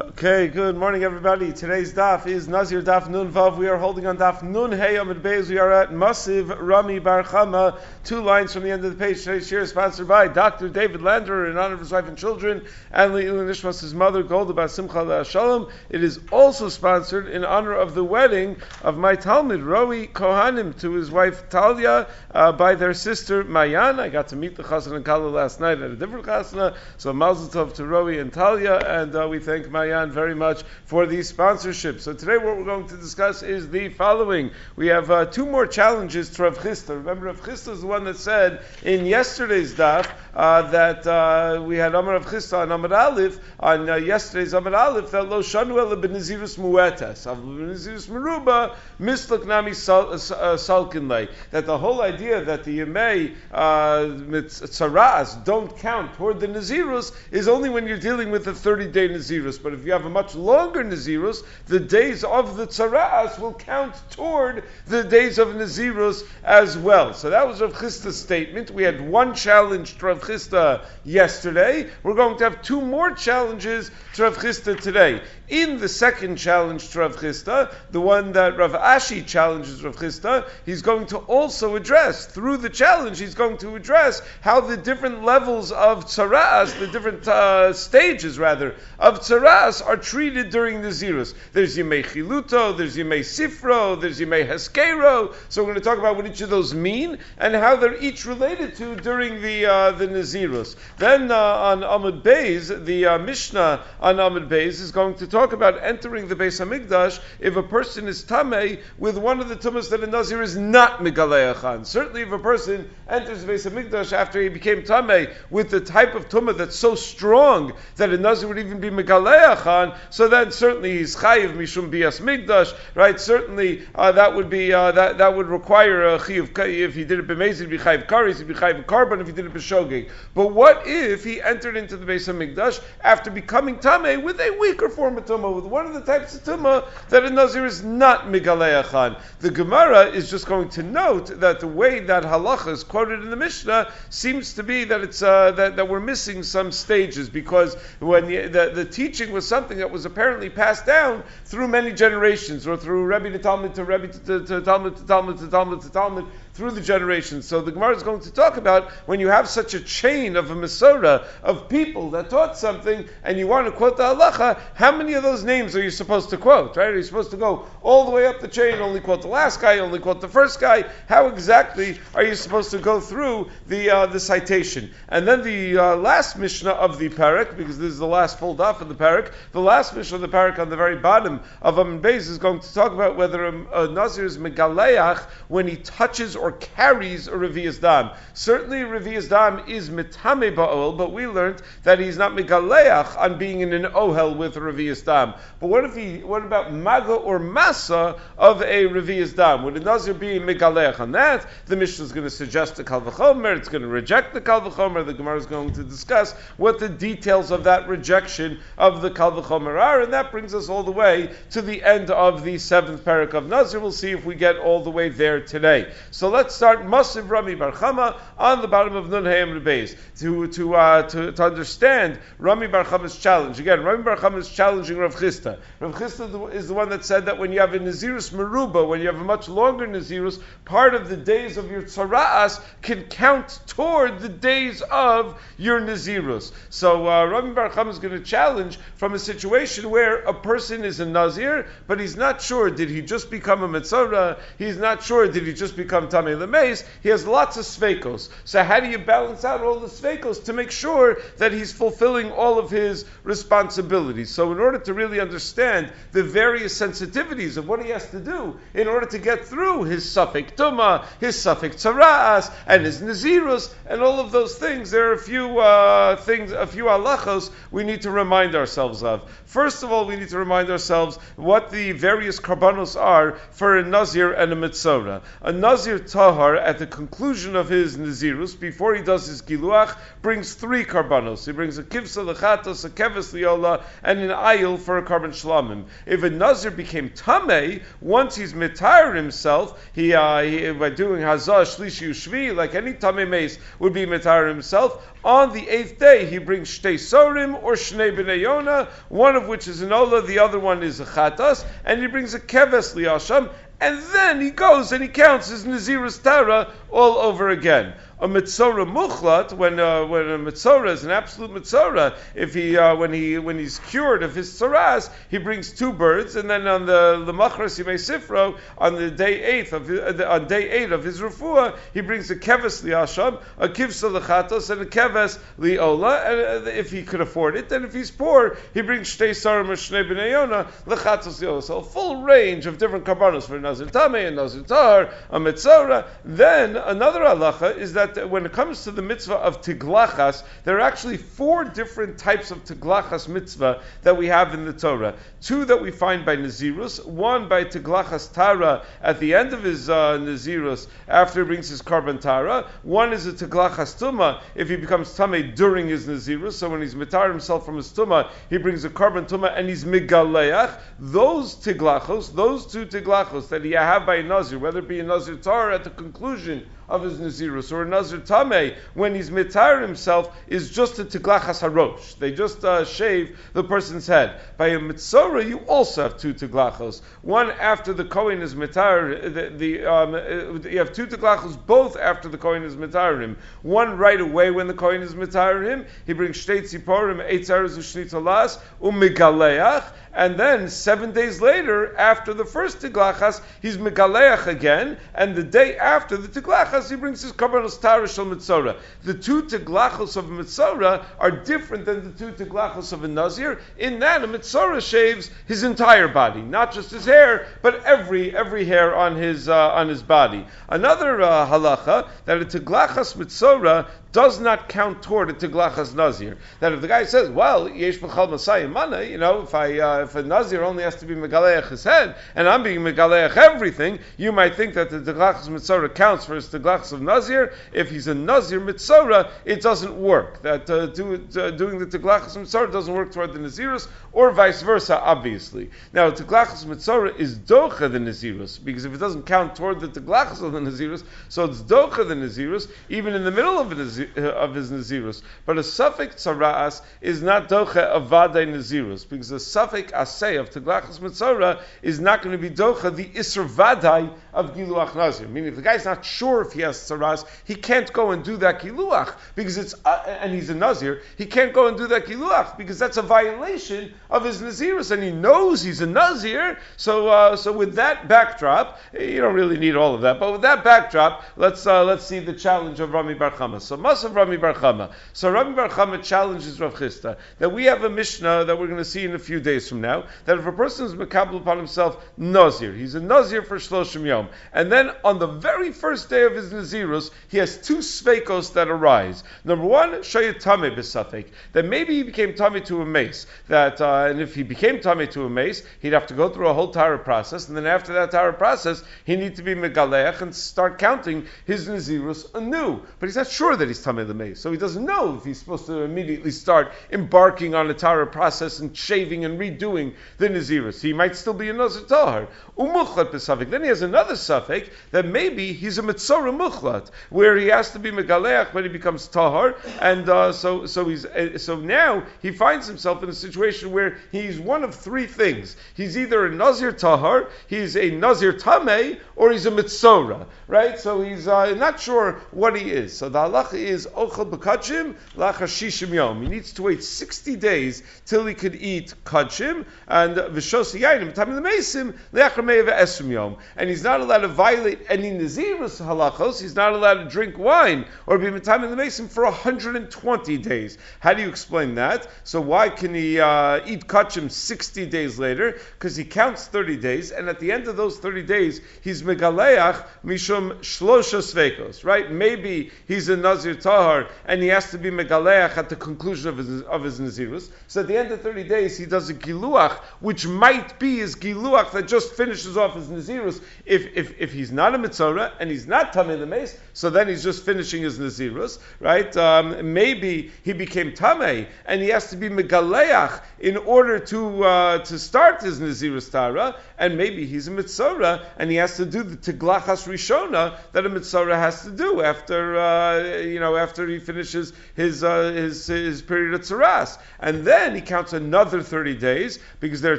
Okay, good morning, everybody. Today's daf is Nazir Daf Nun Vav. We are holding on daf Nun Hey Amud Beis. We are at Masiv Rami Bar Chama, two lines from the end of the page. Today's shiur is sponsored by Dr. David Lander in honor of his wife and children, and Le'il Nishmas, his mother, Golda Bas Simcha Shalom. It is also sponsored in honor of the wedding of my Talmid, Roi Kohanim, to his wife Talia, uh, by their sister Mayan. I got to meet the Chassan and Kala last night at a different Chasana, so Mazel Tov to Roi and Talia, and uh, we thank Mayan very much for the sponsorship. So today what we're going to discuss is the following. We have uh, two more challenges to Rav Chisda. Remember, Rav Chisda is the one that said in yesterday's daf that uh, we had Amar Rav Chisda on Amar Aleph, on uh, yesterday's Amar Aleph, that Lo Shanu El Benazirus Muetas, Av Benazirus Meruba, Misluk Nami Salkin That the whole idea that the Yemei Tzaras don't count toward the Nazirus is only when you're dealing with the 30 day Nazirus. But if you have a much longer Nazirus, the days of the Tzaras will count toward the days of Nazirus as well. So that was Rav Chisda's statement. We had one challenge to Rav Chisda yesterday. We're going to have two more challenges to Rav Chisda today. In the second challenge to Rav Chisda, the one that Rav Ashi challenges Rav Chisda, he's going to also address, through the challenge, he's going to address how the different levels of tzaras, the different uh, stages rather, of tzaras are treated during the zirus. There's Yimei Chiluto, there's Yimei Sifro, there's Yimei Heskero. So we're going to talk about what each of those mean and how they're each related to during the uh, the Nazirus. Then uh, on Amud Beis, the uh, Mishnah on Amud Beis is going to talk about entering the Beis Hamikdash if a person is tamei with one of the tumas that a nazir is not megaleachan. Certainly, if a person enters the Beis Hamikdash after he became tamei with the type of tumah that's so strong that a nazir would even be megaleachan, so then certainly he's chayiv mishum bias migdash, right? Certainly uh, that would be uh, that that would require a chiyuv if he did it b'mezid be chayiv karis, he'd be chayiv if he did it b'shogeg. But what if he entered into the Beis Hamikdash after becoming tamei with a weaker form of tumah, with one of the types of tumah that a nazir is not migaleachan. The Gemara is just going to note that the way that halacha is quoted in the Mishnah seems to be that it's uh, that, that we're missing some stages because when the, the, the, teaching was something that was apparently passed down through many generations or through Rebbe to Talmid to Rebbe to, to, to Talmid to Talmid to Talmid to Talmid through the generations. So the Gemara is going to talk about when you have such a chain of a Masorah of people that taught something and you want to quote the halacha, how many of those names are you supposed to quote? Right? Are you supposed to go all the way up the chain, only quote the last guy, only quote the first guy? How exactly are you supposed to go through the uh, the citation? And then the uh, last Mishnah of the parak, because this is the last full daf of the parak, the last Mishnah of the parak on the very bottom of Amud Beis is going to talk about whether a, a Nazir is megaleach when he touches or or carries a Revi'as Dam. Certainly, Revi'as Dam is Mitame Ba'ol, but we learned that he's not Megaleach on being in an Ohel with a Revi'as Dam. But what if he, what about Maga or Masa of a Revi'as Dam? Would a Nazir be Megaleach on that? The Mishnah is going to suggest the Kalvachomer, it's going to reject the Kalvachomer, the Gemara is going to discuss what the details of that rejection of the Kalvachomer are, and that brings us all the way to the end of the seventh parak of Nazir. We'll see if we get all the way there today. So let's start Masiv Rami Barchama on the bottom of Nun Hayim Beis to to, uh, to to understand Rami Barchama's challenge. Again, Rami Barchama is challenging Rav Chisda. Rav Chisda is the one that said that when you have a Nazirus Meruba, when you have a much longer Nazirus, part of the days of your Tzara'as can count toward the days of your Nazirus. So uh, Rami Barchama is going to challenge from a situation where a person is a Nazir, but he's not sure did he just become a Mitzorah, he's not sure did he just become Tamil the maze, he has lots of sveikos. So how do you balance out all the sveikos to make sure that he's fulfilling all of his responsibilities? So in order to really understand the various sensitivities of what he has to do in order to get through his suffik tuma, his suffik tzaras, and his nazirus, and all of those things, there are a few uh, things, a few halachos we need to remind ourselves of. First of all, we need to remind ourselves what the various karbanos are for a nazir and a mitzora. A nazir Tahar, at the conclusion of his Nazirus, before he does his Giluach, brings three karbanos. He brings a Kivsa Lechatos, a Keves Liola, and an Ayil for a korban Shlamim. If a Nazir became Tameh, once he's Mitar himself, he, uh, he by doing Hazah, Shlishi, Shvi, like any Tameh Mace would be Mitar himself, on the eighth day, he brings Shtei Sorim or Shnei B'nei one of which is an Ola, the other one is a Chatas, and he brings a Keves Liasham, and then he goes and he counts his Nazirus Tara all over again a mitzora muchlat, when uh, when a mitzora is an absolute mitzora, if he uh, when he when he's cured of his tzaras, he brings two birds, and then on the the machras yimei sifro on the day eighth of his, uh, on day eight of his refuah, he brings a keves liasham, a kivsa lechatos, and a keves liola, and uh, if he could afford it, then if he's poor, he brings shtei sarim or shnei b'neyona lechatos liola. So a full range of different karbanos for nazir tamei and nazir tar, a mitzora. Then another halacha is that that when it comes to the mitzvah of tiglachas, there are actually four different types of tiglachas mitzvah that we have in the Torah. Two that we find by Nazirus, one by tiglachas tara at the end of his uh, Nazirus after he brings his korban tara. One is a tiglachas tuma if he becomes tame during his Nazirus. So when he's mitar himself from his tuma, he brings a korban tuma and he's migaleach. Those tiglachos, those two tiglachos that he have by a Nazir, whether it be a Nazir Torah at the conclusion of his Nazirus, or a Nazir Tameh, when he's mitar himself, is just a Tiglachas Harosh. They just uh, shave the person's head. By a Mitzorah, you also have two Tiglachos. One after the Kohen is mitar, the, the um, uh, you have two Tiglachos both after the Kohen is mitar him. One right away when the Kohen is mitar him, he brings Shtei Tziporim, Eitzares Ushnitalas, Umigaleach, and then seven days later, after the first Tiglachas, he's Megaleach again, and the day after the Tiglachas, he brings his Kabbalah Tara Shal Mitzorah. The two Tiglachos of a Mitzorah are different than the two Tiglachos of a Nazir, in that a Mitzorah shaves his entire body, not just his hair, but every every hair on his uh, on his body. Another uh, halacha that a Tiglachas Mitzorah does not count toward a Tiglachas Nazir. That if the guy says, well, Yesh B'chal Masayim Mana, you know, if I uh, if a Nazir only has to be Megaleach his head, and I'm being Megaleach everything, you might think that the Tiglachas Mitzorah counts for his Tiglachas of Nazir. If he's a Nazir Mitzorah, it doesn't work. That uh, do, uh, doing the Tiglachas Mitzorah doesn't work toward the Nazirus, or vice versa, obviously. Now, Tiglachas Mitzorah is Docha the Nazirus, because if it doesn't count toward the Tiglachas of the Nazirus, so it's Docha the Nazirus, even in the middle of a Nazirus, of his Nazirus. But a suffix tzaraas is not docha avadei Nazirus, because the suffix asay of Teglachas Mitzorah is not going to be docha the isr vadai of Giluach Nazir. Meaning, if the guy's not sure if he has tzaraas, he can't go and do that Giluach, because it's, uh, and he's a Nazir, he can't go and do that Giluach, because that's a violation of his Nazirus, and he knows he's a Nazir, so, uh, so with that backdrop, you don't really need all of that, but with that backdrop, let's, uh, let's see the challenge of Rami Bar Chama. So, of Rami Bar Chama. So Rami Bar Chama challenges Rav Chisda that we have a Mishnah that we're going to see in a few days from now, that if a person is makabel upon himself Nazir, he's a Nazir for Shloshim Yom, and then on the very first day of his Nazirus, he has two Sveikos that arise. Number one, Shayatame Besafek, that maybe he became tamei to a mace, that, uh, and if he became tamei to a mace, he'd have to go through a whole Tara process, and then after that Tara process, he need to be Megalech and start counting his Nazirus anew. But he's not sure that he's Tamei Lemei. So he doesn't know if he's supposed to immediately start embarking on a Tara process and shaving and redoing the Nazirus. He might still be a Nazir Tahar. Umuchlat Pesafik. Then he has another suffix that maybe he's a Mitzorah Muchlat, where he has to be Megaleach when he becomes Tahar. And uh, so, so, he's, uh, so now he finds himself in a situation where he's one of three things. He's either a Nazir Tahar, he's a Nazir Tameh, or he's a Mitzorah. Right? So he's uh, not sure what he is. So the halacha is ochel bekachim lachashishim yom. He needs to wait 60 days till he could eat kachim and v'shos yainim tamim lemesim leachramei ve'esrim yom. And he's not allowed to violate any nazirus halachos. He's not allowed to drink wine or be mitamim lemesim for 120 days. How do you explain that? So why can he uh, eat kachim 60 days later? Because he counts 30 days, and at the end of those 30 days, he's megaleach mishum shlosha sveikos. Right? Maybe he's a nazir Tahar, and he has to be Megaleach at the conclusion of his, of his Nazirus. So at the end of 30 days, he does a Giluach, which might be his Giluach that just finishes off his Nazirus. If, if, if he's not a Mitzorah and he's not Tamei the Mace, so then he's just finishing his Nazirus, right? Um, maybe he became Tamei and he has to be Megaleach in order to, uh, to start his Nazirus Tara, and maybe he's a Mitzorah and he has to do the Tiglachas Rishona that a Mitzorah has to do after, uh, you know, after he finishes his, uh, his, his period of Tzaras. And then he counts another 30 days because there are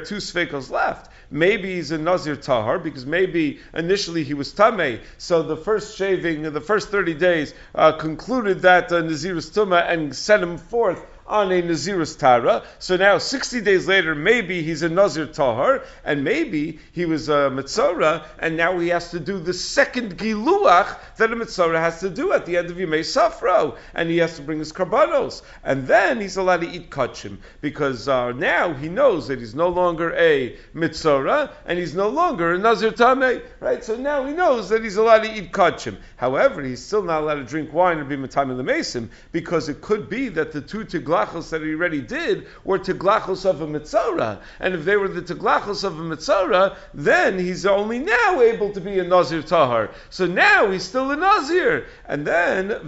two Sveikos left. Maybe he's a Nazir Tahar because maybe initially he was Tameh. So the first shaving, the first 30 days, uh, concluded that uh, Nazir is Tumah and sent him forth on a Nazirus Tara. So now, 60 days later, maybe he's a Nazir Tahar, and maybe he was a Mitzorah, and now he has to do the second Giluach that a Mitzorah has to do at the end of Yimei Safro, and he has to bring his Karbanos. And then he's allowed to eat Kachim, because uh, now he knows that he's no longer a Mitzorah, and he's no longer a Nazir Tameh, right? So now he knows that he's allowed to eat Kachim. However, he's still not allowed to drink wine or be Matam the because it could be that the two Tigla that he already did were teglachos of a mitzora. And if they were the teglachos of a mitzora, then he's only now able to be a nazir tahar. So now he's still a nazir. And then uh,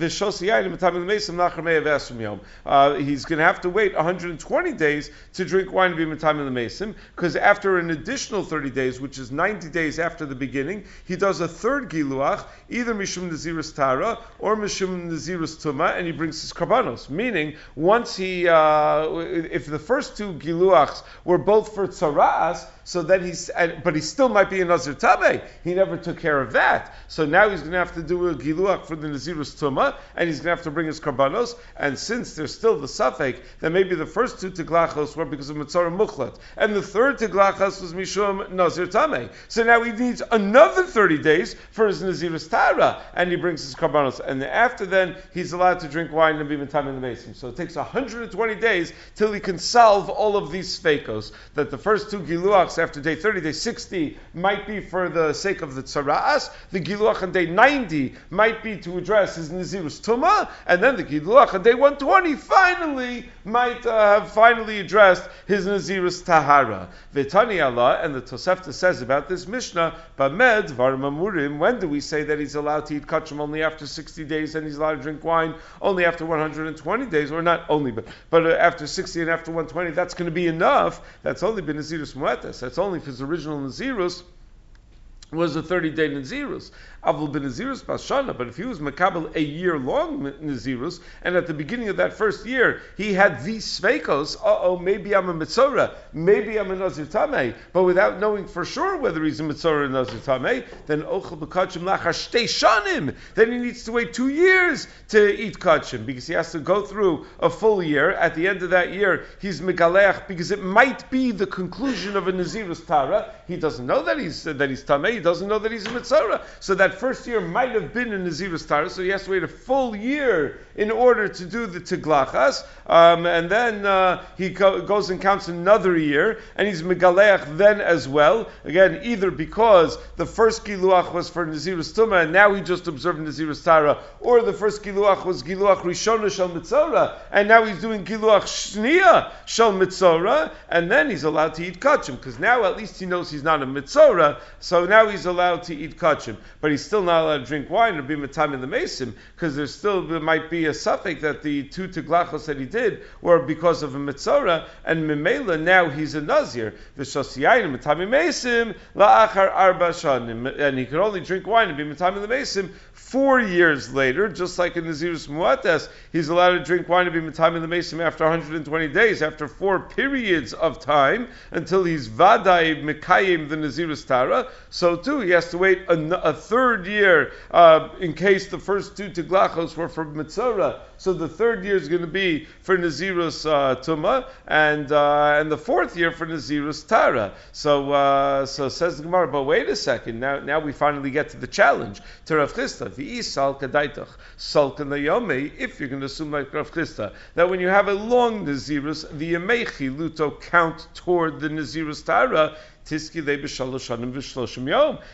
he's going to have to wait 120 days to drink wine and be the mason, because after an additional 30 days, which is 90 days after the beginning, he does a third giluach, either mishum nazirus tara or mishum nazirus tuma, and he brings his karbanos. Meaning, once he uh, if the first two giluachs were both for tzaras, so then he's, but he still might be a Nazir Tabe. He never took care of that. So now he's going to have to do a Giluach for the Nazirus Tuma, and he's going to have to bring his Karbanos. And since there's still the Safek, then maybe the first two Tiglachos were because of Mitzorah Mukhlat, and the third Tiglachos was Mishum Nazir Tame. So now he needs another 30 days for his Nazirus Tara, and he brings his Karbanos. And after then, he's allowed to drink wine and be Mitam in the basin. So it takes 120 days till he can solve all of these Sfekos, that the first two Giluachs after day 30, day 60 might be for the sake of the tzara'as. The giluach on day 90 might be to address his nazirus tuma, and then the giluach on day 120 finally might uh, have finally addressed his nazirus tahara. Vitani Allah, and the Tosefta says about this Mishnah, Bamed varmamurim. When do we say that he's allowed to eat kachim only after 60 days, and he's allowed to drink wine only after 120 days, or not only, but but uh, after 60 and after 120? That's going to be enough. That's only been nazirus muetas. That's only if his original Nazirus was a 30 day Nazirus. Avul ben Nazirus Bashana, but if he was Makabal a year long Nazirus, and at the beginning of that first year he had these Sveikos, uh oh, maybe I'm a Mitzora, maybe I'm a Nazir Tameh, but without knowing for sure whether he's a Mitzora or Nazir Tameh, then Ochel Bekachim Lachashtei Shanim, then he needs to wait two years to eat Kachim, because he has to go through a full year. At the end of that year, he's Megaleach, because it might be the conclusion of a Nazirus Tara. He doesn't know that he's, that he's Tameh, he doesn't know that he's a Mitzora. So that that first year might have been in Nazirus Tara, so he has to wait a full year in order to do the Tiglachas, um, and then uh, he co- goes and counts another year, and he's Megaleach then as well. Again, either because the first Giluach was for Nazirus Tuma, and now he just observed Nazirus Tara, or the first Giluach was Giluach Rishona Shal Mitzora, and now he's doing Giluach Shnia Shal Mitzora, and then he's allowed to eat Kachim, because now at least he knows he's not a Mitzora, so now he's allowed to eat Kachim. But he's still not allowed to drink wine or be Matam in the Mason, because there still there might be a suffix that the two Tiglachos that he did were because of a Mitzora, and Mimela now he's a Nazir. V'shosiyayim Matam Mason, la'achar arba shanim, and he could only drink wine and be Matam in the Mason four years later, just like in the Nazirus Muates, he's allowed to drink wine and be Matam in the Mason after 120 days, after four periods of time, until he's Vadai Mikayim the Nazirus Tara. So too, he has to wait a, a third year uh, in case the first two Tiglachos were from Mitzora. So the third year is going to be for Nazirus uh, Tuma, and uh, and the fourth year for Nazirus Tara. So uh, so says the Gemara. But wait a second. Now now we finally get to the challenge. To Rav Kadaitach salkan layome. If you're going to assume like Rav Chisda that when you have a long Nazirus, the yamechi luto count toward the Nazirus Tara tiski.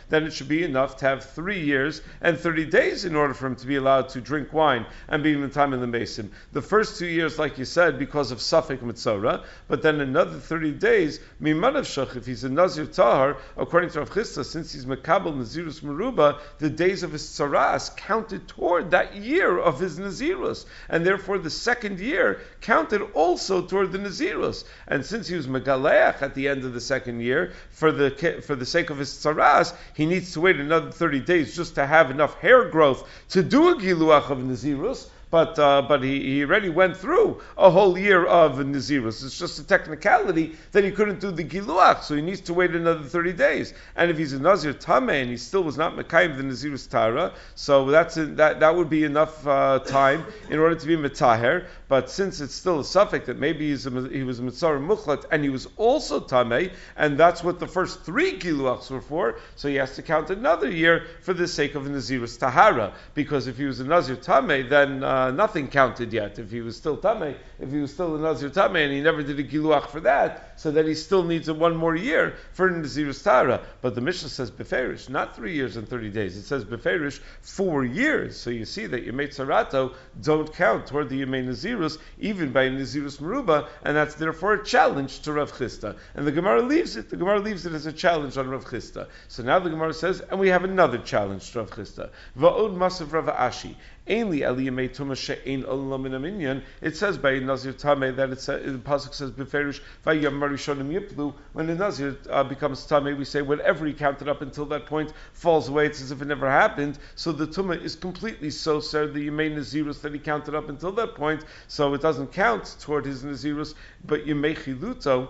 Then it should be enough to have three years and 30 days in order for him to be allowed to drink wine and be in the time in the mason. The first two years, like you said, because of Safek Mitzora, but then another 30 days, Mimanav Shach, if he's a Nazir Tahar, according to Rav Chisda, since he's Makabal Nazirus Meruba, the days of his Tzaras counted toward that year of his Nazirus. And therefore the second year counted also toward the Nazirus. And since he was Megaleach at the end of the second year, for the, for the sake of his Tzaras, he needs to wait another 30 days just to have enough hair growth to do a Giluach of Nazirus but uh, but he, he already went through a whole year of Nazirus. It's just a technicality that he couldn't do the Giluach, so he needs to wait another 30 days. And if he's a Nazir Tameh and he still was not Mekayim the Nazirus Tara, so that's a, that, that would be enough uh, time in order to be Metaher. But since it's still a suffix that maybe a, he was a Mitzorah Mukhlat and he was also Tameh, and that's what the first three Giluachs were for, so he has to count another year for the sake of Nazirus Tahara. Because if he was a Nazir Tameh, then uh, uh, nothing counted yet. If he was still Tameh, if he was still a Nazir Tameh and he never did a Giluach for that, so that he still needs one more year for Nazirus Tara. But the Mishnah says Beferish, not three years and 30 days. It says Beferish, four years. So you see that Yemei Tzarato don't count toward the Yemei Nazirus, even by Nazirus Meruba, and that's therefore a challenge to Rav Chisda. And the Gemara leaves it. The Gemara leaves it as a challenge on Rav Chisda. So now the Gemara says, and we have another challenge to Rav Chisda. Va'od Masav Rav Ashi. It says by Nazir Tameh that it says, the pasuk says Beferish Yiplu. When the Nazir uh, becomes Tameh, we say whatever he counted up until that point falls away. It's as if it never happened. So the Tuma is completely so sir the Yemei Nazirus that he counted up until that point. So it doesn't count toward his Nazirus, but Yemei Chiluto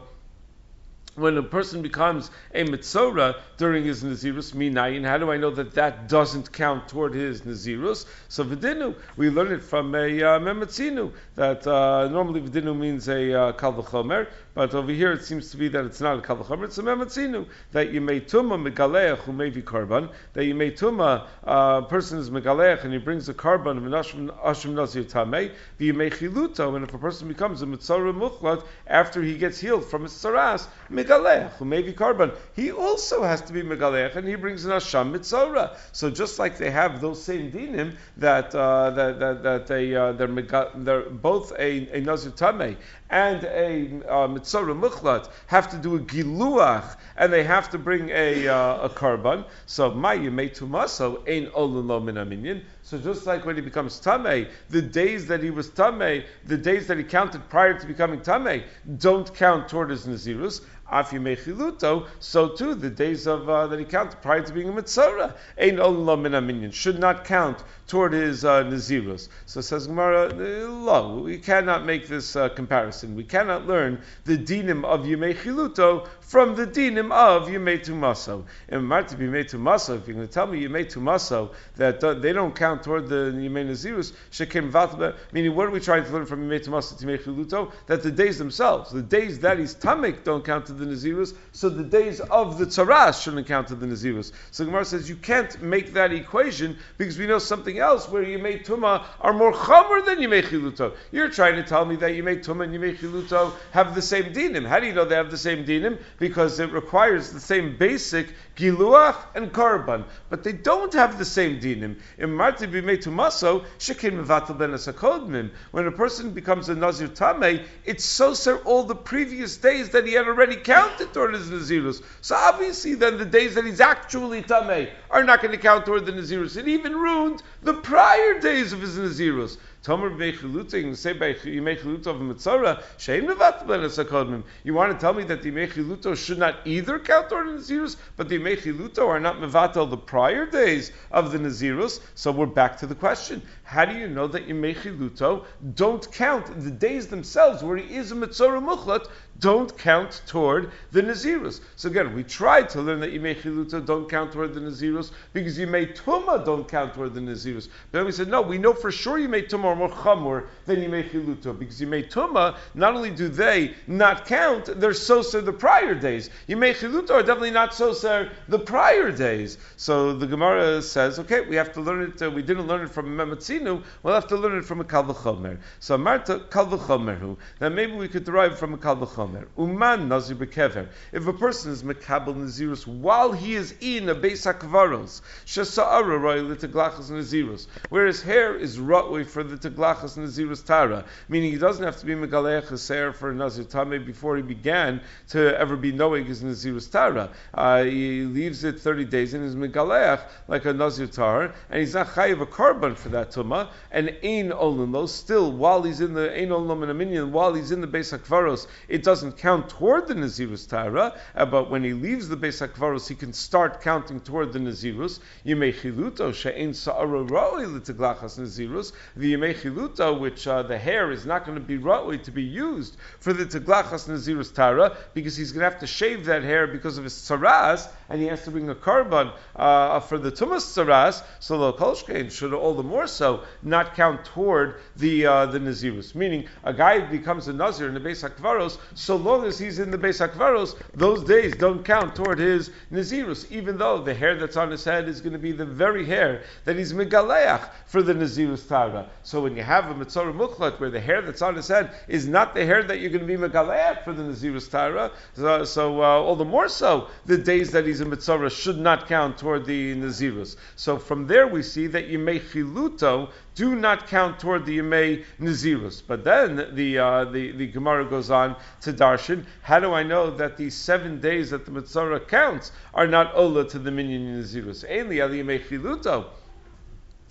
when a person becomes a mitzora during his nazirus minayin, how do I know that that doesn't count toward his nazirus? So vidinu, we learn it from a uh, mematzinu that uh, normally vidinu means a uh, kalvachomer, but over here it seems to be that it's not a kalvachomer, it's a mematzinu that you may tuma megaleach who may be karban that you may tuma a uh, person is megaleach and he brings a karban of an nazir tamei the may chiluto and if a person becomes a mitzora muchlat after he gets healed from his saras megalech, who may be korban, he also has to be megalech, and he brings an asham mitzora. So just like they have those same dinim that uh, that, that, that they uh, they're, they're both a, a nazir tameh and a uh, muchlat have to do a giluach, and they have to bring a uh, a korban. So my yemei tumaso ein olun lo min So just like when he becomes tamei, the days that he was tamei, the days that he counted prior to becoming tamei, don't count toward his nazirus. So too the days of uh, that he counted prior to being a mitzora, ein olam min should not count toward his uh, nazirus. So says Gemara, lo, we cannot make this uh, comparison. We cannot learn the dinim of yemei chiluto from the dinim of yemei tumaso. And might be made to tumaso, if you're going to tell me you made to tumaso that uh, they don't count toward the yemei nazirus, shekim vatba, meaning what are we trying to learn from yemei to yemei chiluto? That the days themselves, the days that he's tamik, don't count to the Nazirus, so the days of the Tzaras shouldn't count to the Nazirus. So Gemara says you can't make that equation because we know something else where you made Tuma are more Chomer than you make Chiluto. You're trying to tell me that you make Tuma and you make Chiluto have the same dinim. How do you know they have the same dinim? Because it requires the same basic Giluach and Karban. But they don't have the same dinim. In Marti Bimei Shekin Mevatel Ben Asakodmim. When a person becomes a Nazir Tameh, it's so sir all the previous days that he had already counted toward his Nazirus. So obviously then the days that he's actually Tameh are not going to count toward the Nazirus. It even ruined the prior days of his Nazirus. Tomer b'mechiluta, say You want to tell me that the yimechiluto should not either count toward the Nazirus, but the yimechiluto are not mevatel the prior days of the Nazirus? So we're back to the question. How do you know that yimechiluto don't count the days themselves where he is a mitzora muchlat don't count toward the Nazirus. So again, we tried to learn that Yimei Chiluta don't count toward the Nazirus because Yimei Tuma don't count toward the Nazirus. But then we said, no, we know for sure Yimei Tuma are more Chamur than Yimei Chiluta because Yimei Tuma, not only do they not count, they're Soser the prior days. Yimei Chiluta are definitely not Soser the prior days. So the Gemara says, okay, we have to learn it, uh, we didn't learn it from Mematzinu, we'll have to learn it from a Kalvachomer. So Marta Kalvachomerhu, then maybe we could derive from a Kalvachomer. Chomer. Uman Nazir Bekever. If a person is Mekabel Nazirus while he is in a Beis HaKvaros, Shesa'ara Roy Liteglachas Nazirus, where his hair is rotway for the Teglachas Nazirus Tara, meaning he doesn't have to be Megaleach hair for Nazir Tame before he began to ever be knowing his Nazirus Tara. Uh, he leaves it 30 days and is Megaleach like a Nazir Tar, and he's not Chayiv a korban for that Tumah, and Ein Olim, still, while he's in the Ein Olim and a minion, while he's in the Beis HaKvaros, it doesn't count toward the Nazirus Tara, uh, but when he leaves the Beis HaKvaros, he can start counting toward the Nazirus. Yimei Chiluto, She'ein Sa'ara Roi L'Teglachas Nazirus, the Yimei Chiluto, which uh, the hair is not going to be Roi to be used for the Teglachas Nazirus Tara, because he's going to have to shave that hair because of his tzaras, and he has to bring a korban uh, for the Tumas tzaras, so the Kolshkein should all the more so not count toward the uh, the Nazirus. Meaning, a guy becomes a Nazir in the Beis HaKvaros, so long as he's in the Beis HaKvaros, those days don't count toward his Nazirus, even though the hair that's on his head is going to be the very hair that he's Megaleach for the Nazirus Tara. So when you have a Mitzorah Mukhlat where the hair that's on his head is not the hair that you're going to be Megaleach for the Nazirus Tara, so, so uh, all the more so, the days that he's a Mitzorah should not count toward the Nazirus. So from there we see that may chiluto do not count toward the Yemei Nazirus. But then the, uh, the, the Gemara goes on to Darshan, how do I know that these seven days that the Mitzorah counts are not Ola to the Minyan Nazirus? Ainly Ali Yemei Chiluto.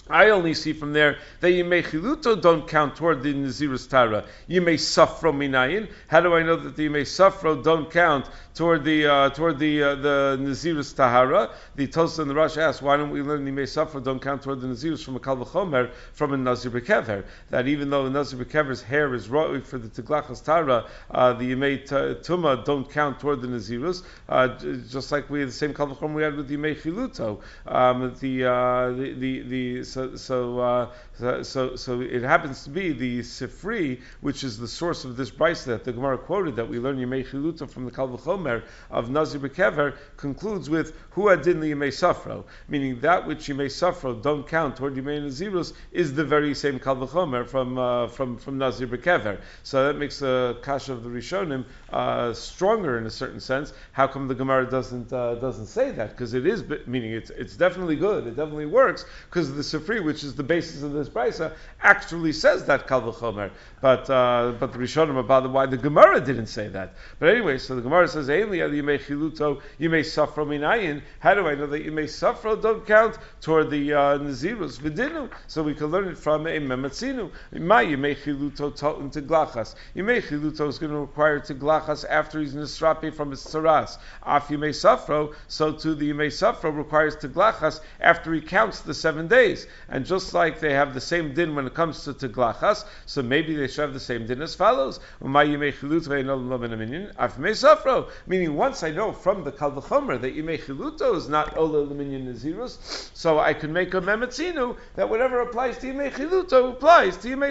I only see from there that Yimei Chiluto don't count toward the Nazirus Tara. Yimei Safro Minayin. How do I know that the Yimei Safro don't count toward the uh, toward the uh, the Nazirus Tahara? The Tosa and the Rosh asked, why don't we learn the Yimei Safro don't count toward the Nazirus from a Kalvachomer from a Nazir Bekever? That even though the Nazir Bekever's hair is rotting for the Tiglachas Tara, uh, the Yimei Tuma don't count toward the Nazirus, uh, just like we the same Kalvachomer we had with the Yimei Chiluto. Um, the, uh, the the the so so, uh, so so it happens to be the Sifri, which is the source of this brisa that the Gemara quoted that we learn Yemei Chiluta from the Kalvachomer of Nazir Bekever concludes with Hu Adin Yemei Safro, meaning that which Yemei Safro don't count toward Yemei Nazirus is the very same Kalvachomer from uh, from from Nazir Bekever. So that makes the kasha of the Rishonim uh, stronger in a certain sense. How come the Gemara doesn't uh, doesn't say that? Because it is meaning it's it's definitely good. It definitely works because the Sifri which is the basis of this brisa, actually says that kal v'chomer. But uh, but the Rishonim about why the Gemara didn't say that. But anyway, so the Gemara says, "Ainli may chiluto, you may suffer minayin." How do I know that you may suffer? Don't count toward the uh, nazirus v'dinu. So we can learn it from a mematzinu. Ma may chiluto totin to glachas. You may chiluto is going to require to glachas after he's nisrapi from his tzaras. Af you may suffer, so too the you may suffer requires to glachas after he counts the seven days. And just like they have the same din when it comes to Teglachas, so maybe they should have the same din as follows. Meaning, once I know from the Kalvachomer that Yimei Chiluto is not Ola Luminion Nazirus, so I can make a Memetzinu that whatever applies to Yimei Chiluto applies to Yimei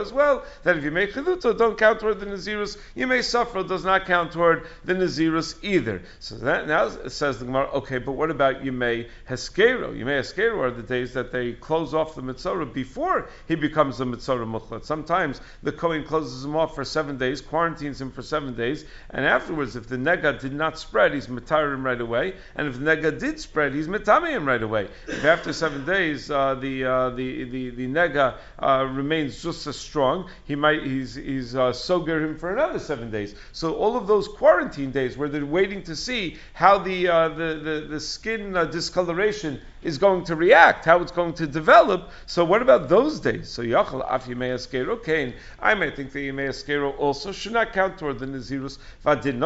as well. That if Yimei Chiluto don't count toward the Nazirus, Yimei does not count toward the Nazirus either. So that now says the Gemara, okay, but what about Yimei Heskero? Yimei Heskero are the days that they close off the mitzora before he becomes a mitzora muchlat. Sometimes the Kohen closes him off for seven days, quarantines him for seven days, and afterwards, if the nega did not spread, he's mitar him right away, and if the nega did spread, he's mitami him right away. If after seven days uh, the, uh, the, the the nega uh, remains just as strong, he might he's he's uh, soger him for another seven days. So all of those quarantine days where they're waiting to see how the uh, the, the, the skin uh, discoloration is going to react, how it's going to develop. So what about those days? So Yachal Af Yimei Kain. I may think that Yimei also should not count toward the Nazirus Vadin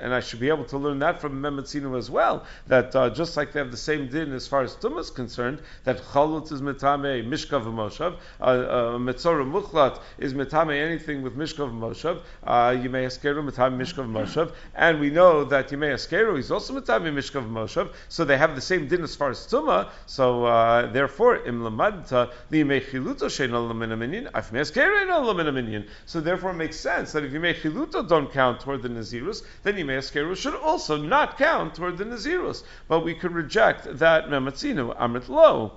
and I should be able to learn that from Mematzinu as well. That uh, just like they have the same din as far as Tumah is concerned, that Chalut is Metame Mishkav Moshav, uh, uh, Metzora Muchlat is Metame anything with Mishkav Moshav, uh, Yimei Askeru Metame Mishkav Moshav, and we know that Yimei Askeru is also Metame Mishkav Moshav, so they have the same din as far as Tumah, so uh, therefore, im lamadta limechiluto shein minyan, af me'askeru minyan. So therefore, it makes sense that if you make chiluto don't count toward the nazirus, then yimei should also not count toward the nazirus. But we could reject that mematzinu amrit lo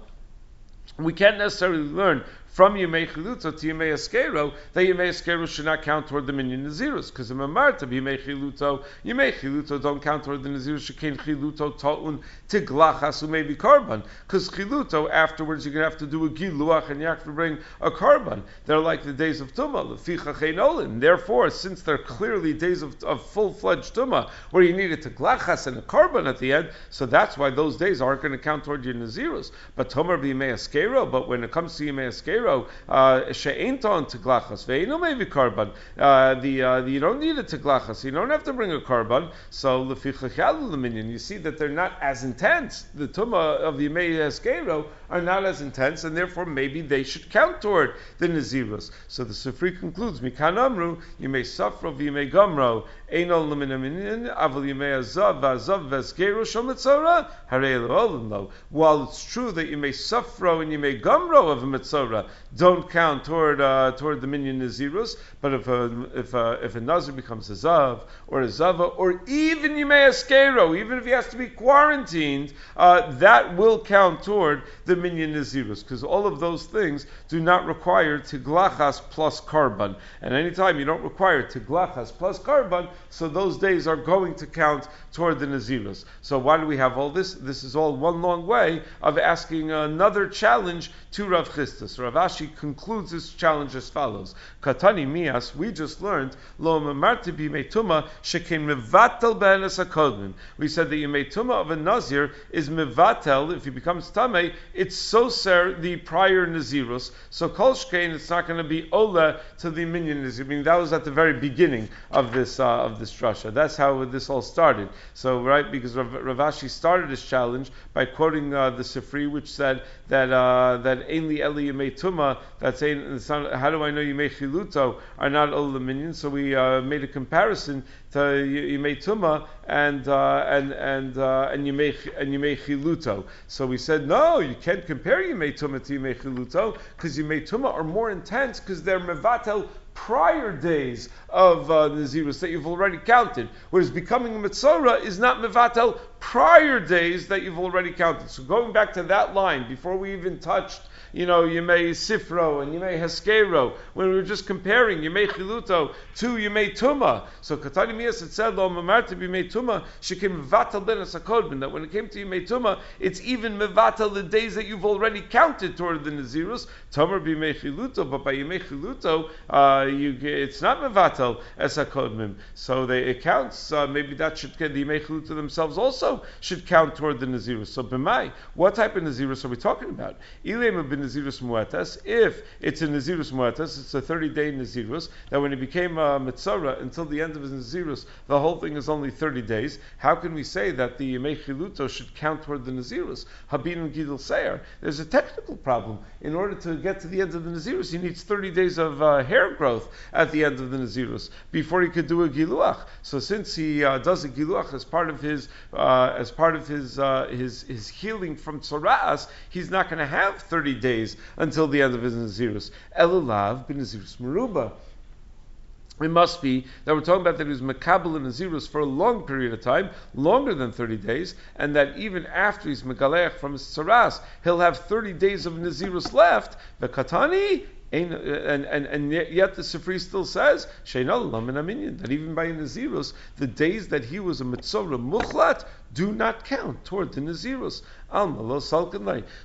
we can't necessarily learn from Yemei Chiluto to Yemei Askero, that Yemei Askero should not count toward the minyan Nazirus, because in Mamarta, Yemei Chiluto, Yemei Chiluto don't count toward the Nazirus, Shekin Chiluto Ta'un Tiglachas maybe Karban, because Chiluto, afterwards you're going to have to do a Giluach and you have to bring a Karban. They're like the days of Tumah, Leficha Cheinolin. Therefore, since they're clearly days of, of full-fledged Tumah, where you needed to Glachas and a Karban at the end, so that's why those days aren't going to count toward your Nazirus. But Tomer Yemei Askero, but when it comes to Yemei Askero, uh, she'enton teglachas ve'ino maybe karban. Uh, uh, you don't need a teglachas. You don't have to bring a karban. So lefichachalu minyan. You see that they're not as intense. The tuma of the Yemei Eskero are not as intense, and therefore maybe they should count toward the nazirus. So the Sifri concludes, Mikan Amru, Yemei Safro v'Yemei Gomro, Einol Leminamin, Aval Yemei Azav, Azav Vesgero Shometzora, Harei While it's true that you may Safro and you may Gomro of a Metzora don't count toward uh, toward the minyan nazirus, but if a if a, if a nazir becomes a zav or a zava or even Yemei Askero, even if he has to be quarantined, uh, that will count toward the minyan nazirus, because all of those things do not require tiglachas plus korban. And anytime you don't require tiglachas plus korban, so those days are going to count toward the nazirus. So why do we have all this? This is all one long way of asking another challenge to Rav Chisda. So Rav Ashi concludes this challenge as follows: Katani mias, we just learned lo mamarti metuma shekin mevatel be'enes. We said that the tuma of a nazir is mevatel if he becomes tamei. It's so ser the prior nazirus. So kol shkein, it's not going to be ola to the nazir. I mean that was at the very beginning of this uh, of this drasha. That's how this all started. So right because Rav, Rav Ashi started his challenge by quoting uh, the Sifri, which said that uh, that ainly Eli Tuma, that's saying how do I know you Yimei Chiluto are not all the minions? So we uh, made a comparison to Yimei Tuma and uh, and and uh, and Yimei and Yimei Chiluto. So we said no, you can't compare you Yimei Tuma to you Yimei Chiluto because you Yimei Tuma are more intense because they're mevatel prior days of uh, Nazirus that you've already counted. Whereas becoming a Mitzorah is not Mevatel prior days that you've already counted. So going back to that line, before we even touched you know, Yemei Sifro and Yemei Heskero, when we were just comparing Yemei Chiluto to Yemei Tuma. So Katani Mias had said, Lo Mamarti Yemei Tuma, Shekim Mevatel Ben Asakodbin, that when it came to Yemei Tuma, it's even Mevatel the days that you've already counted toward the Nazirus, Tomer Yemei Chiluto, but by Yemei Chiluto, uh, you, it's not Mevatel Esakodbin. So they, it counts, uh, maybe that should get the Yemei Chiluto themselves also should count toward the Nazirus. So B'mai, what type of Nazirus are we talking about? Nazirus Muetas. If it's a Nazirus Muetas, it's a 30 day Nazirus, that when he became a Mitzorah until the end of his Nazirus, the whole thing is only 30 days. How can we say that the Mechiluto should count toward the Nazirus? Habin and Gidel Seir. There's a technical problem. In order to get to the end of the Nazirus, he needs 30 days of uh, hair growth at the end of the Nazirus before he could do a Giluach. So since he uh, does a Giluach as part of his, uh, as part of his, uh, his, his healing from Tzoras, he's not going to have 30 days days until the end of his Nazirus. Elulav bin Nazirus Maruba. It must be that we're talking about that he was Makabal and Nazirus for a long period of time, longer than 30 days, and that even after he's Megalech from his Tsaras, he'll have 30 days of Nazirus left. The Katani, and, and, and yet the Sifri still says that even by Nazirus, the days that he was a Mitzorah Muchlat do not count toward the Nazirus.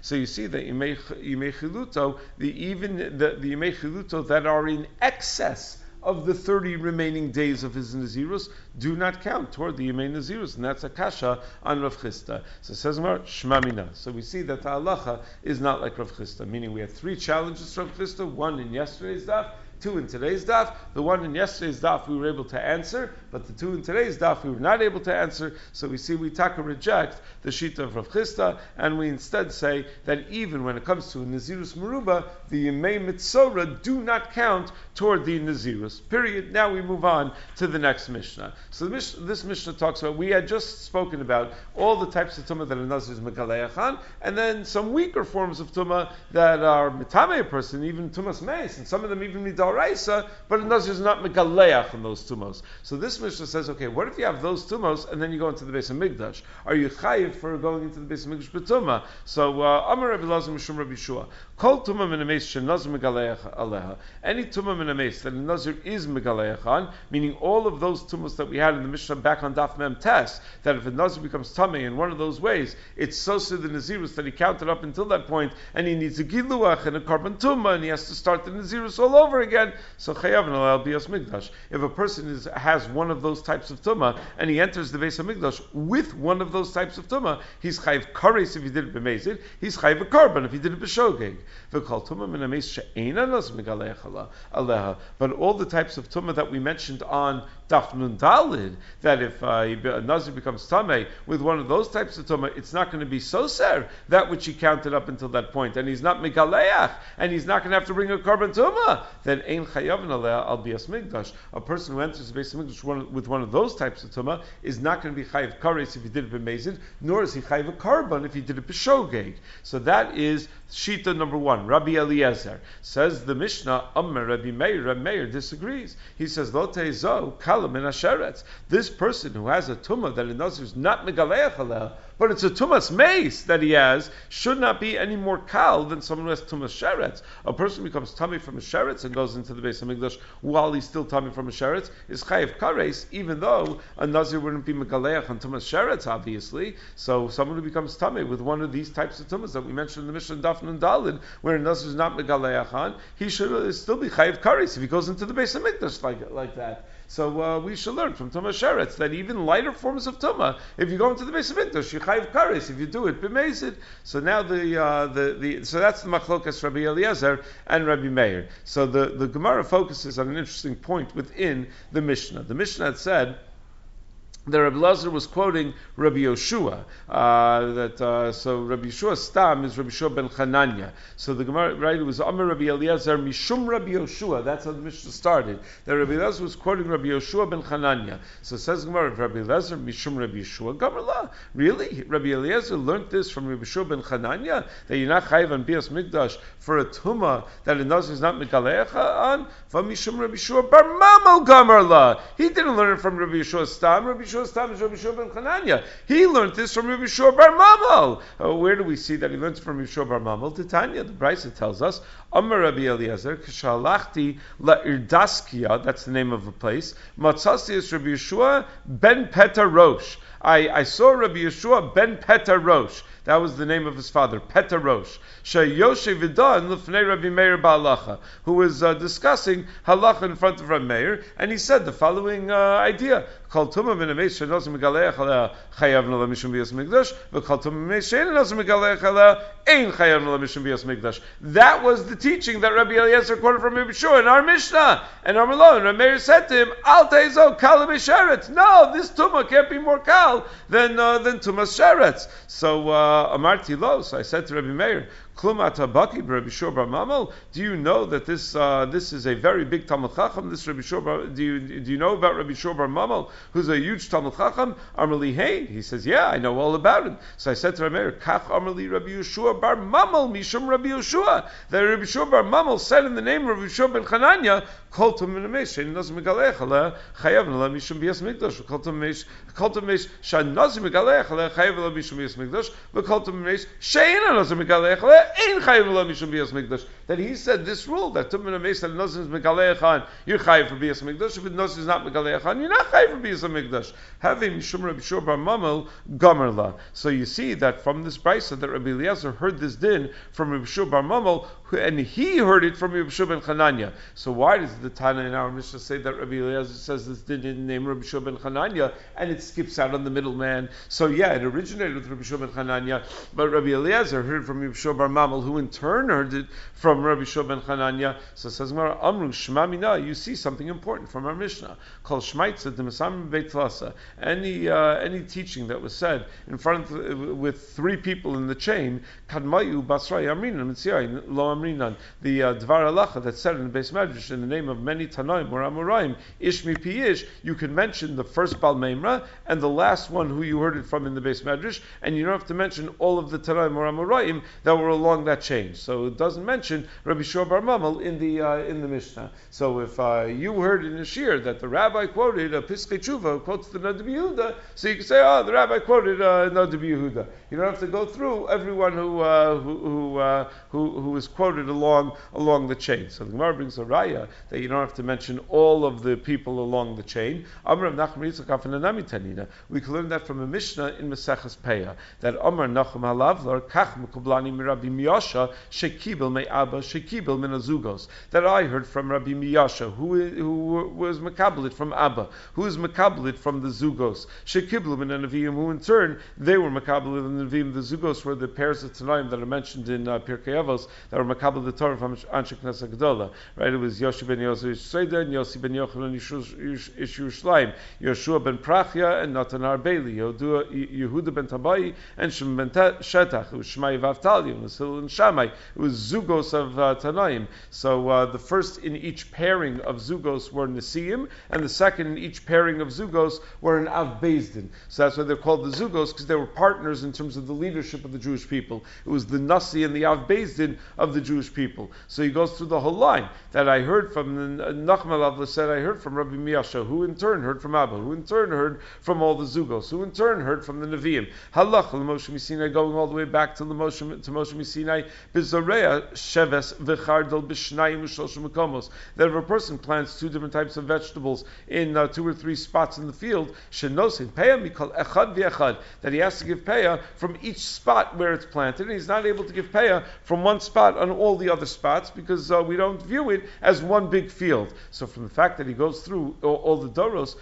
So you see that Yimei the even the, the Yimei that are in excess of the 30 remaining days of his Nazirus do not count toward the Yemei Nazirus, and that's Akasha kasha on Rav Chisda. So it says Mar Shmamina. So we see that the halacha is not like Rav Chisda, meaning we have three challenges to Rav Chisda, one in yesterday's daf, two in today's daf. The one in yesterday's daf we were able to answer, but the two in today's daf we were not able to answer. So we see we taka reject the shitta of Rav Chisda, and we instead say that even when it comes to a Nazirus Maruba, the Yemei Mitzora do not count toward the Nazirus. Period. Now we move on to the next Mishnah. So this Mishnah talks about, we had just spoken about all the types of Tumah that a Nazir is Megalayachan, and then some weaker forms of Tumah that are Mitame person, even Tumas Meis, and some of them even Midar Raisa, but a Nazir is not Megaleach from those tumos. So this Mishnah says, okay, what if you have those tumos and then you go into the Beis of Migdash? Are you chayiv for going into the Beis of Migdash Betuma? So, uh, Amar Rabbi Lazar Mishum Rabbi Shua. Kol tumah min ames shenazir megaleach aleha. Any tumah min that a nazir is megaleach on, meaning all of those tumas that we had in the Mishnah back on Daf Mem Tes, that if a nazir becomes tamei in one of those ways, it's so the nazirus that he counted up until that point, and he needs a giluach and a korban tumah, and he has to start the nazirus all over again. So chayav al bias migdash. If a person is, has one of those types of tumah and he enters the Beis of migdash with one of those types of tumah, he's chayiv kares if he did it b'mezid, he's chayiv a korban if he did it b'shogeg. But all the types of tumah that we mentioned on That if uh, a nazir becomes tameh with one of those types of tumah, it's not going to be so ser that which he counted up until that point, and he's not megaleach, and he's not going to have to bring a korban tumah. Then ein chayavin aleh al bias migdash. A person who enters the Beis of with one of those types of tumah is not going to be chayiv kares if he did it b'mezid, nor is he chayiv a korban if he did it b'shogeg. So that is shita number one. Rabbi Eliezer says the Mishnah. Amr Rabbi Meir. Rabbi Meir disagrees. He says lo zo. This person who has a tumah that a nazir is not megaleach but it's a tumas mace that he has, should not be any more kal than someone who has tumas sheretz. A person becomes tamei from a sheretz and goes into the base of English while he's still tamei from a sheretz is chayiv kares, even though a nazir wouldn't be megaleach on tumas sheretz, obviously. So someone who becomes tamei with one of these types of tumas that we mentioned in the Mishnah Dafn and Dalid, where a nazir is not megaleach on, he should still be chayiv kares if he goes into the base of English like, like that. So uh, we should learn from Tumah Sheretz that even lighter forms of Tumah, if you go into the base of Mikdash, you chayiv. If you do it, b'mezid. So now the, uh, the, the so that's the machlokas Rabbi Eliezer and Rabbi Meir. So the, the Gemara focuses on an interesting point within the Mishnah. The Mishnah had said the Rabbi Lazar was quoting Rabbi Yoshua. Uh, that uh, so Rabbi Yoshua Stam is Rabbi Yoshua ben Chananya. So the Gemara right it was Amar Rabbi Eliezer Mishum Rabbi Yoshua. That's how the Mishnah started. That Rabbi Eliezer was quoting Rabbi Yoshua ben Chananya. So says Gemara Rabbi Eliezer Mishum Rabbi Yoshua Gamarla. Really, Rabbi Eliezer learned this from Rabbi Yoshua ben Chananya that you're not chayiv on bias mikdash for a tuma that a nazir is not mikalecha on. From Mishum Rabbi Yoshua Bar Mamal Gamarla. He didn't learn it from Rabbi Yoshua Stam. Rabbi Shua Stam is Rabbi ben Chananya. He learned this from Rabbi Shua Bar Mamal. Uh, where do we see that he learned from Rabbi Shua Bar Mamal? Titania, the Brisa tells us, Amar Rabbi Eliezer, Kshalachti La that's the name of a place, Matzasi is Rabbi Yeshua ben Peta Rosh. I, I saw Rabbi Yeshua ben Peta Rosh. That was the name of his father, Peta Rosh. Sheyoshe Vidan Lefnei Rabbi Meir Ba'alacha, who was uh, discussing halacha in front of Rabbi Meir, and he said the following uh, idea: Kol tuma min ameis shenos megaleach aleh chayav nala mishum biyas mikdash, v'kol tuma ameis shenos megaleach aleh ein chayav nala mishum biyas. That was the teaching that Rabbi Eliezer quoted from Rabbi in our Mishnah. And our Malone, Rabbi Meir said to him, Al teizo kal No, this tuma can't be more kal than uh, than tumas sheretz. So. Uh, Amarti lo. So I said to Rabbi Meir, Rabbi Mamal. Do you know that this uh, this is a very big Talmid Chacham? This Rabbi Shua Bar, do you do you know about Rabbi Shua Bar Mamal, who's a huge Talmid Chacham? Amrli Hey. He says, Yeah, I know all about him. So I said to Rabbi Kach Amrli Rabbi Yeshua Bar Mamal Mishum Rabbi Yeshua. That Rabbi Shua Bar Mamal said in the name of Rabbi Shua Ben Chananya, Kol Tum Menemesh Shein Naz Megalech Ale Chayav Nala Mishum Bias Mikdash. Kol Tum Kol Chayav Mishum Bias Mikdash. Kol Shein Naz Megalech that he said this rule that Tummin Ames that Nozin is Megalechan, you're chayiv for Bias Mikdash. If Nozin is not Megalechan, you're not chayiv for Bias Mikdash. Having Mishum Rabbi Shua Bar Mamel Gomerla. So you see that from this brisa that Rabbi Eliezer heard this din from Rabbi Shua Bar Mamel, and he heard it from Shua Ben Chananya. So why does the Tana in our Mishnah say that Rabbi Eliezer says this din in the name Rabbi Shua Ben Chananya, and it skips out on the middleman? So yeah, it originated with Rabbi Shua Ben Chananya, but Rabbi Eliezer heard from Rabbi Shua Bar Mamel, who in turn heard it from Rabbi Shua ben Chananya. So says Gemara, Amru Shema Mina, you see something important from our Mishnah. Called Shmaitza Demasam Beit Any uh, any teaching that was said in front of, with three people in the chain, Kadmayu Mitziyayin Lo Amrinan. The uh, Dvar Alacha that said in the base Medrash in the name of many Tanoim or Amoraim, Ish Mi Piyish, you can mention the first Bal Balmeimra and the last one who you heard it from in the base medrash, and you don't have to mention all of the Tanaim or Amoraim that were along that chain. So it doesn't mention Rabbi Shua Bar Mamel in the uh, in the Mishnah. So if uh, you heard in a shiur that the rabbi quoted a Pischei Tshuva quotes the Noda B'Yehuda, so you can say, oh, the rabbi quoted uh, Noda B'Yehuda. You don't have to go through everyone who uh, who who, uh, who who is quoted along along the chain. So the Gemara brings a raya that you don't have to mention all of the people along the chain. We can learn that from a Mishnah in Maseches Peah that Amar Nachum Halavlar Kach Mekublani Rabbi Miyasha Shekibel Me Abba Shekibel Min Azugos that I heard from Rabbi Miyasha who who was Makabelit from Abba who is Makabelit from the Zugos Shekibel Min Anavim who in turn they were Makabelit in the the Zugos were the pairs of Tanaim that are mentioned in uh, Pirkei Avos that were Makabelit the Torah from Anshe Knesset Gedola right it was Yoshi ben Yosef Seder and Yossi ben Yochanan Ish Yerushalayim. Yeshua ben Prachya and Natan Arbeli Yehuda ben Tabai and Shem ben Shetach. It was Shmai Vavtali it was Hillel and Shammai. It was Zugos of uh, Tanaim. So uh, the first in each pairing of Zugos were Nesiim and the second in each pairing of Zugos were an Av Bezdin. So that's why they're called the Zugos because they were partners in terms of the leadership of the Jewish people. It was the Nasi and the Av Bezdin of the Jewish people so he goes through the whole line that I heard from the Nachman said I heard from Rabbi Miyasha, who in turn heard from Abba, who in turn heard from all the Zugos, who in turn heard from the Nevi'im. Halach Moshe Misinai, going all the way back to the Moshe to Moshe Misinai, Bizorea Sheves V'chardel B'shnayim U'shloshim Mekomos. That if a person plants two different types of vegetables in uh, two or three spots in the field, Shenosin Peah Mikol Echad V'echad, that he has to give Peah from each spot where it's planted, and he's not able to give Peah from one spot on all the other spots because uh, we don't view it as one big field. So from the fact that he goes through all, all the Doros,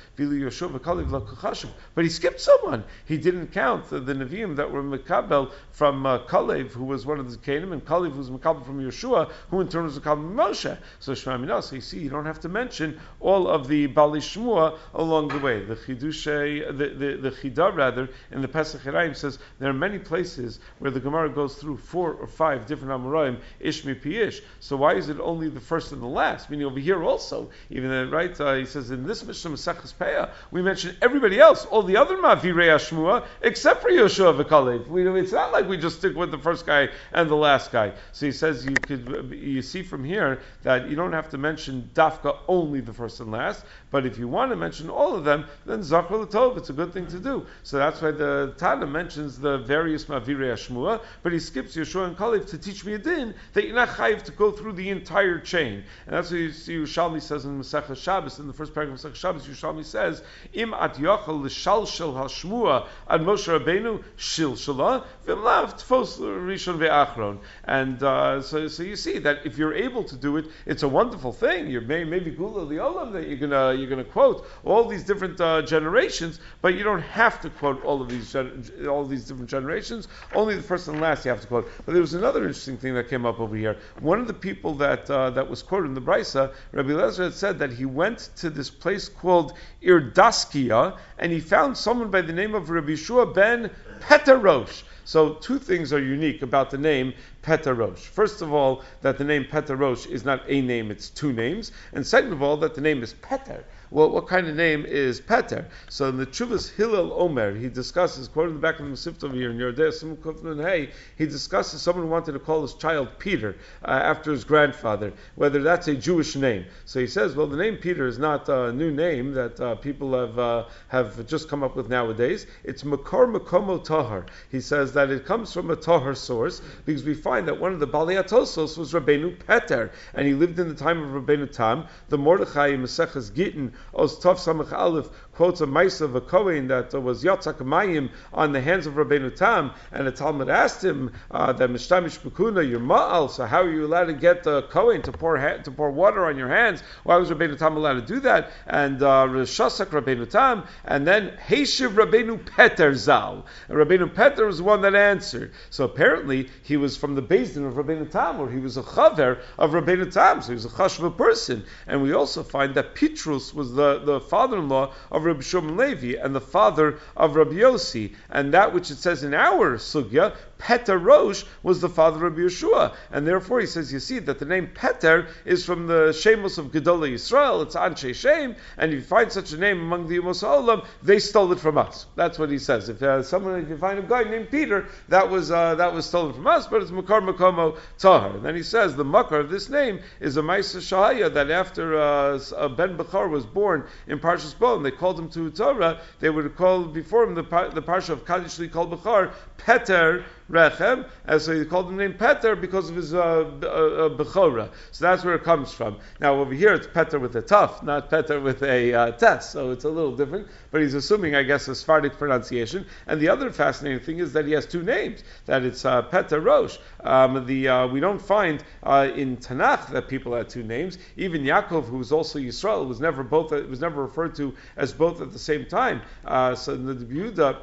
but he skipped someone. He didn't count the, the Nevi'im that were Mekabel from uh, Kalev, who was one of the Canaan, and Kalev was Mekabel from Yeshua, who in turn was Mekabel from Moshe. So Shema so you see, you don't have to mention all of the Bali Shmua along the way. The Chidushay, the, the, the Chidah rather, in the Pesach Hirayim says there are many places where the Gemara goes through four or five different Amoraim, Ishmi Piish. So why is it only the first and the last? Meaning over here also, even uh, right, uh, he says in this Mishnah Maseches Peah, we mention everybody else, all the other Mavirei Ashmua, except for Yoshua V'Kalev. We, it's not like we just stick with the first guy and the last guy. So he says you could, you see from here that you don't have to mention Dafka only the first and last, but if you want to mention all of them, then Zachar Tov, it's a good thing to do. So that's why the Tana mentions the various Mavirei Ashmua, but he skips Yeshua and Kalev to teach me a din that you're not chayiv to go through the entire chain. And that's what you see Yerushalmi says in Masechah Shabbos, in the first paragraph of Masechah Shabbos, Yerushalmi says, Im at yochel l'shal shel hashmua ad Moshe Rabbeinu shil shala v'mlav tfos rishon ve'achron. And uh, so, so you see that if you're able to do it, it's a wonderful thing. You're may, maybe gula liolam that you're gonna you're gonna quote all these different uh, generations, but you don't have to quote all of these all of these different generations. Only the first and last you have to quote. But there was another interesting thing that came up over here. One of the people that uh, that was quoted in the Brisa, Rabbi Lezer had said that he went to this place called Irdaskia, and he found someone by the name of Rabbi Shua ben Petarosh. So two things are unique about the name Petarosh. First of all, that the name Petarosh is not a name, it's two names. And second of all, that the name is Peter. Well, what kind of name is Peter? So in the Chuvas Hillel Omer, he discusses, quoting the back of the Mesivta over here in Yerdeh Simon Hey, he discusses someone who wanted to call his child Peter uh, after his grandfather, whether that's a Jewish name. So he says, well, the name Peter is not a new name that uh, people have uh, have just come up with nowadays. It's Makor Makomo Tahar. He says that it comes from a Tahar source because we find that one of the Baliatosos was Rabbeinu Peter, and he lived in the time of Rabbeinu Tam. The Mordechai Maseches Gittin Os Tov Samach Aleph quotes a Maisa of a Kohen that was Yatzak Mayim on the hands of Rabbeinu Tam, and the Talmid asked him uh, that Mishtamish Bekuna, your Ma'al, so how are you allowed to get the Kohen to pour ha- to pour water on your hands? Why was Rabbeinu Tam allowed to do that? And uh, Rishasak Rabbeinu Tam, and then Heshiv Rabbeinu Peter Zal. And Rabbeinu Peter was the one that answered. So apparently he was from the Din of Rabbeinu Tam, or he was a Chaver of Rabbeinu Tam, so he was a Chashva person. And we also find that Petrus was the, the father-in-law of Rabbi Shimon Levi and the father of Rabbi Yossi. And that which it says in our sugya, Peter Rosh was the father of Yeshua, and therefore he says, you see that the name Peter is from the Shemos of Gedolah Yisrael. It's Anshe Shem, and if you find such a name among the Yomos Olam, they stole it from us. That's what he says. If uh, someone, if you find a guy named Peter, that was uh, that was stolen from us, but it's Makar Makomo Tahar. And then he says the makar of this name is a Maisa Shahaya that after uh, uh, Ben Bechar was born in Parshas Bo, and they called him to Torah, they would call before him the, the Parsha of Kaddish called Bechar Peter Rechem, and so he called him name Peter because of his uh, uh, uh. So that's where it comes from. Now over here it's Peter with a tough, not Peter with a uh, Tes, so it's a little different. But he's assuming, I guess, a Sephardic pronunciation. And the other fascinating thing is that he has two names. That it's uh, Peter Rosh. Um, the uh, we don't find uh, in Tanakh that people had two names. Even Yaakov, who was also Yisrael, was never both. was never referred to as both at the same time. Uh, so the Yehuda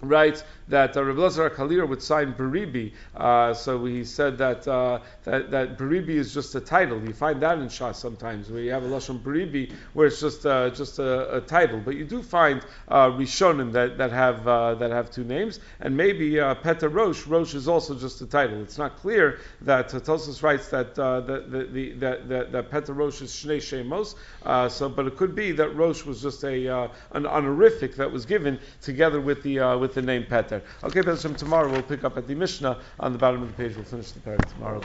writes that uh, Rabbi Lazar Kalir would sign Beribi. Uh, so he said that, uh, that that is just a title. You find that in Shas sometimes, where you have a Lashon Beribi, where it's just uh, just a, a, title. But you do find uh, Rishonim that, that have uh, that have two names, and maybe uh, Rosh. Rosh is also just a title. It's not clear that uh, Tosos writes that uh, that the, the, that, that, that Rosh is Shnei Shemos. So, but it could be that Rosh was just a an honorific that was given together with the with the name Peter there. Okay, Bezim, tomorrow we'll pick up at the Mishnah on the bottom of the page. We'll finish the paragraph tomorrow.